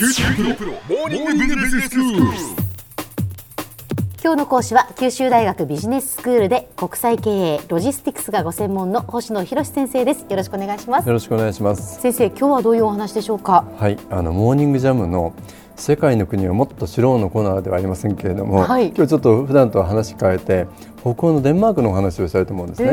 九州大学モーニングビジネススクール。今日の講師は九州大学ビジネススクールで国際経営ロジスティクスがご専門の星野博先生です。よろしくお願いします。よろしくお願いします。先生今日はどういうお話でしょうか？はいあのモーニングジャムの世界の国をもっと知ろうのコーナーではありませんけれども、はい。今日ちょっと普段とは話変えて北欧のデンマークのお話をしたいと思うんですね、へ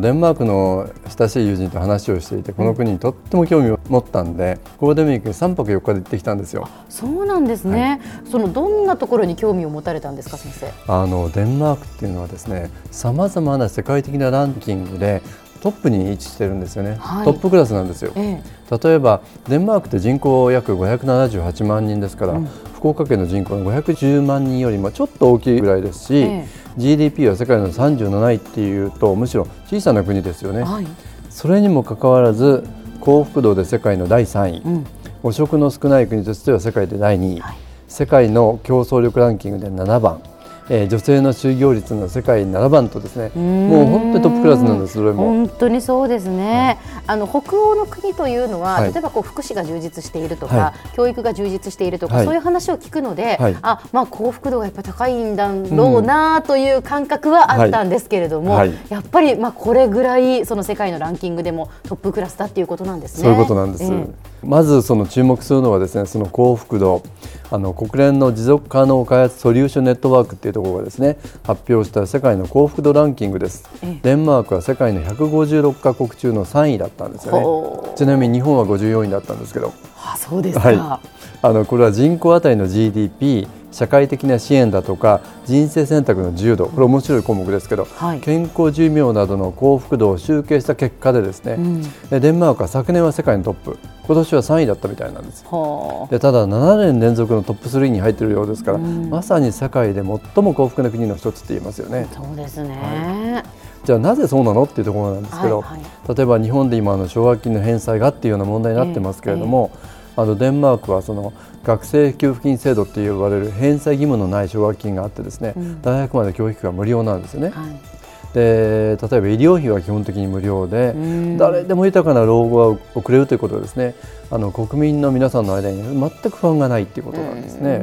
デンマークの親しい友人と話をしていてこの国にとっても興味を持ったんでゴールデンウィークに3泊4日で行ってきたんですよ。そうなんですね、そのどんなところに興味を持たれたんですか先生？あのデンマークっていうのはですねさまざまな世界的なランキングでトップに位置してるんですよね、はい。トップクラスなんですよ。え例えばデンマークって人口約578万人ですから、福岡県の人口の510万人よりもちょっと大きいぐらいですし、え GDP は世界の37位っていうとむしろ小さな国ですよね。えはい、それにもかかわらず幸福度で世界の第3位、うん、汚職の少ない国としては世界で第2位、はい。世界の競争力ランキングで7番、えー女性の就業率の世界7番とですねもう本当にトップクラスなんですそれも。本当にそうですね、あの北欧の国というのは、はい。例えばこう福祉が充実しているとか、は教育が充実しているとか、はい。そういう話を聞くので、はい。あまあ、幸福度がやっぱ高いんだろうなという感覚はあったんですけれども、はい。やっぱりまあこれぐらいその世界のランキングでもトップクラスだっていうことなんですね。そういうことなんです。ええまずその注目するのはですね、その幸福度、あの国連の持続可能開発ソリューションネットワークっていうところがですね、発表した世界の幸福度ランキングです。ええ。デンマークは世界の156カ国中の3位だったんですよね。ちなみに日本は54位だったんですけど、あそうですか、はい。あのこれは人口当たりの GDP、社会的な支援だとか人生選択の自由度、これ面白い項目ですけど、はい。健康寿命などの幸福度を集計した結果でですね、うん。でデンマークは昨年は世界のトップ今年は3位だったみたいなんです。でただ7年連続のトップ3に入っているようですから、まさに世界で最も幸福な国の一つって言いますよね。そうですね。じゃあなぜそうなのっていうところなんですけど、はい例えば日本で今あの奨学金の返済がっていうような問題になってますけれども、あのデンマークはその学生給付金制度って呼ばれる返済義務のない奨学金があってですね、ん大学まで教育が無料なんですよね。はいで例えば医療費は基本的に無料で、ん誰でも豊かな老後は送れるということはですねあの国民の皆さんの間に全く不安がないということなんですうね。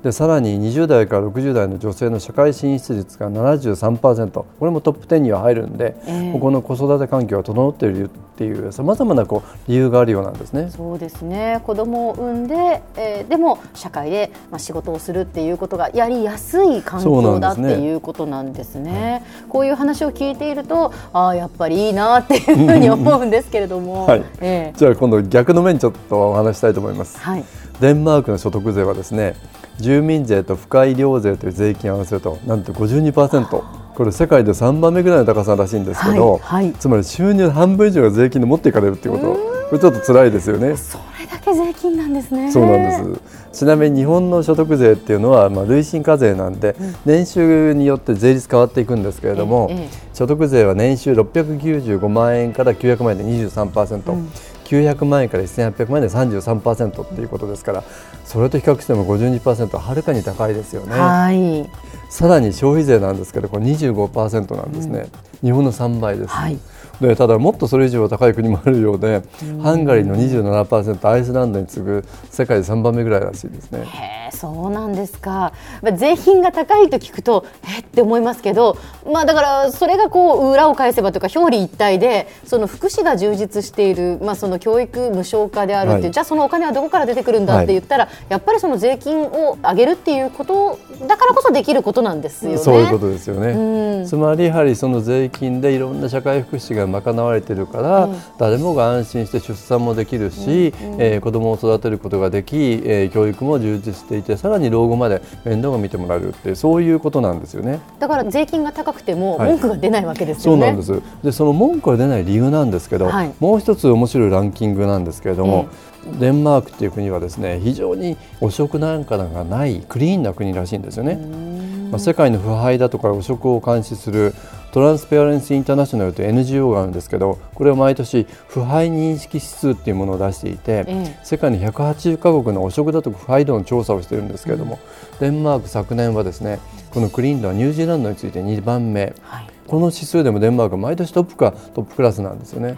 んでさらに20代から60代の女性の社会進出率が73%これもトップ10には入るんで、ええ。ここの子育て環境が整っているっていうさまざまなこう理由があるようなんですね。そうですね。子供を産んで、えーでも社会で、まあ、仕事をするっていうことがやりやすい環境だっていうことなんですね。こういう話を聞いているとああやっぱりいいなっていうふうに思うんですけれども、はい。ええ。じゃあ今度逆の面ちょっとお話したいと思います。はい。デンマークの所得税はですね住民税と深医療税という税金を合わせるとなんと52%これ世界で3番目ぐらいの高さらしいんですけど、はいはい。つまり収入の半分以上が税金で持っていかれるっていうこと。これちょっと辛いですよね。それだけ税金なんですね。そうなんです。ちなみに日本の所得税っていうのはまあ累進課税なんで、年収によって税率変わっていくんですけれども、ええええ。所得税は年収695万円から900万円で23%、900万円から1800万円で33%っていうことですから、それと比較しても52%ははるかに高いですよね。はいさらに消費税なんですけど、これ25%なんですね。日本の3倍です。はい。でただもっとそれ以上高い国もあるようで、ハンガリーの27%アイスランドに次ぐ世界で3番目ぐらいらしいですね。へえそうなんですか。まあ税金が高いと聞くとえ？って思いますけど、まあ、だからそれがこう裏を返せばというか表裏一体でその福祉が充実している、まあ、その教育無償化であるっていう、はい。じゃあそのお金はどこから出てくるんだって言ったら、やっぱりその税金を上げるっていうことだからこそできることなんですよね。そういうことですよね、うん。つまりやはりその税金でいろんな社会福祉が賄われているから、誰もが安心して出産もできるし、えー子供を育てることができ、えー教育も充実していてさらに老後まで面倒が見てもらえるってそういうことなんですよね。だから税金が高くてもはい。文句が出ないわけですよね。そうなんです。でその文句が出ない理由なんですけど、はい。もう一つ面白いランキングなんですけれども、デンマークっていう国はですね非常に汚職なんかがないクリーンな国らしいんですよね。まあ、世界の腐敗だとか汚職を監視するトランスペアレンス・インターナショナルという NGO があるんですけどこれは毎年腐敗認識指数っていうものを出していて、ええ。世界の180カ国の汚職だとか腐敗度の調査をしているんですけれども、デンマーク昨年はですねこのクリーン度はニュージーランドについて2番目。はい、この指数でもデンマークは毎年トップかトップクラスなんですよね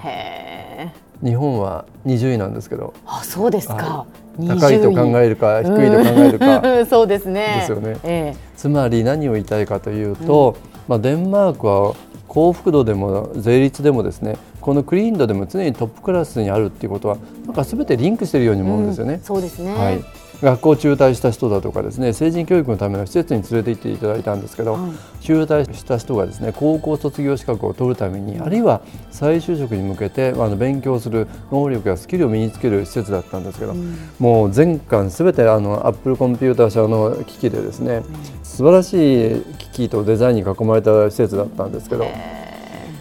日本は20位なんですけど。あそうですか、は高いと考えるか低いと考えるか、うん そうですね。ですよね。えつまり何を言いたいかというと、まあ、デンマークは幸福度でも税率でもですねこのクリーン度でも常にトップクラスにあるっていうことはなんか全てリンクしているように思うんですよね。えそうですね、はい、学校中退した人だとかですね成人教育のための施設に連れて行っていただいたんですけど、はい。中退した人がですね高校卒業資格を取るためにあるいは再就職に向けてあの勉強する能力やスキルを身につける施設だったんですけど、もう全館すべてあのアップルコンピューター社の機器でですね素晴らしい機器とデザインに囲まれた施設だったんですけど。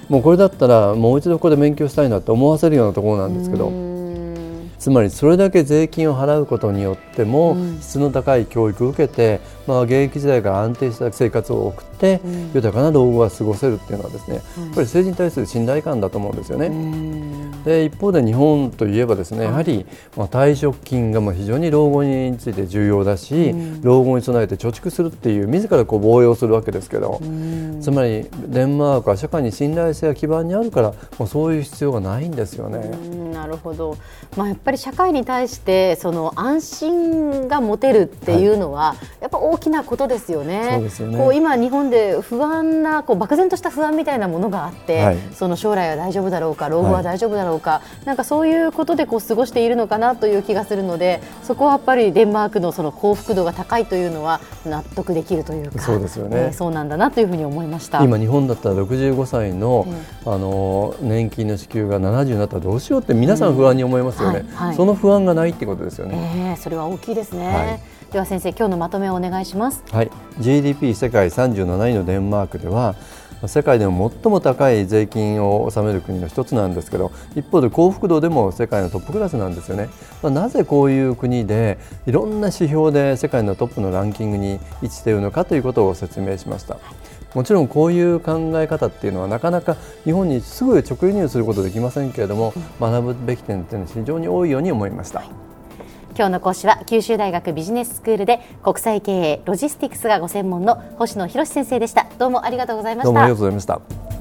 もうこれだったらもう一度ここで勉強したいなと思わせるようなところなんですけどつまりそれだけ税金を払うことによっても質の高い教育を受けて、まあ、現役時代から安定した生活を送って豊かな老後が過ごせるっていうのはですねやっぱり政治に対する信頼感だと思うんですよね。で一方で日本といえばですねやはりまあ退職金がまあ非常に老後について重要だし、老後に備えて貯蓄するっていう自らこう防衛をするわけですけど、つまりデンマークは社会に信頼性が基盤にあるからもうそういう必要がないんですよね。うんなるほど、まあ、やっぱり社会に対してその安心が持てるっていうのは、やっぱ大きなことですよね。そうですよね。こう今日本で不安なこう漠然とした不安みたいなものがあって、はい。その将来は大丈夫だろうか老後は大丈夫だろうか、なんかそういうことでこう過ごしているのかなという気がするのでそこはやっぱりデンマークのその幸福度が高いというのは納得できるというかそうですよね。えーそうなんだなというふうに思いました。今日本だったら65歳の,、あの年金の支給が70になったらどうしようって皆さん不安に思いますよね、うんはい。はい。その不安がないってことですよね。えーそれは大きいですね、はいでは先生今日のまとめをお願いします。はい、GDP 世界37位のデンマークでは世界でも最も高い税金を納める国の一つなんですけど一方で幸福度でも世界のトップクラスなんですよね、まあ、なぜこういう国でいろんな指標で世界のトップのランキングに位置しているのかということを説明しましたもちろんこういう考え方っていうのはなかなか日本にすぐ直輸入することできませんけれども学ぶべき点っていうのは非常に多いように思いました。今日の講師は九州大学ビジネススクールで国際経営ロジスティクスがご専門の星野博先生でしたどうもありがとうございましたどうもありがとうございました。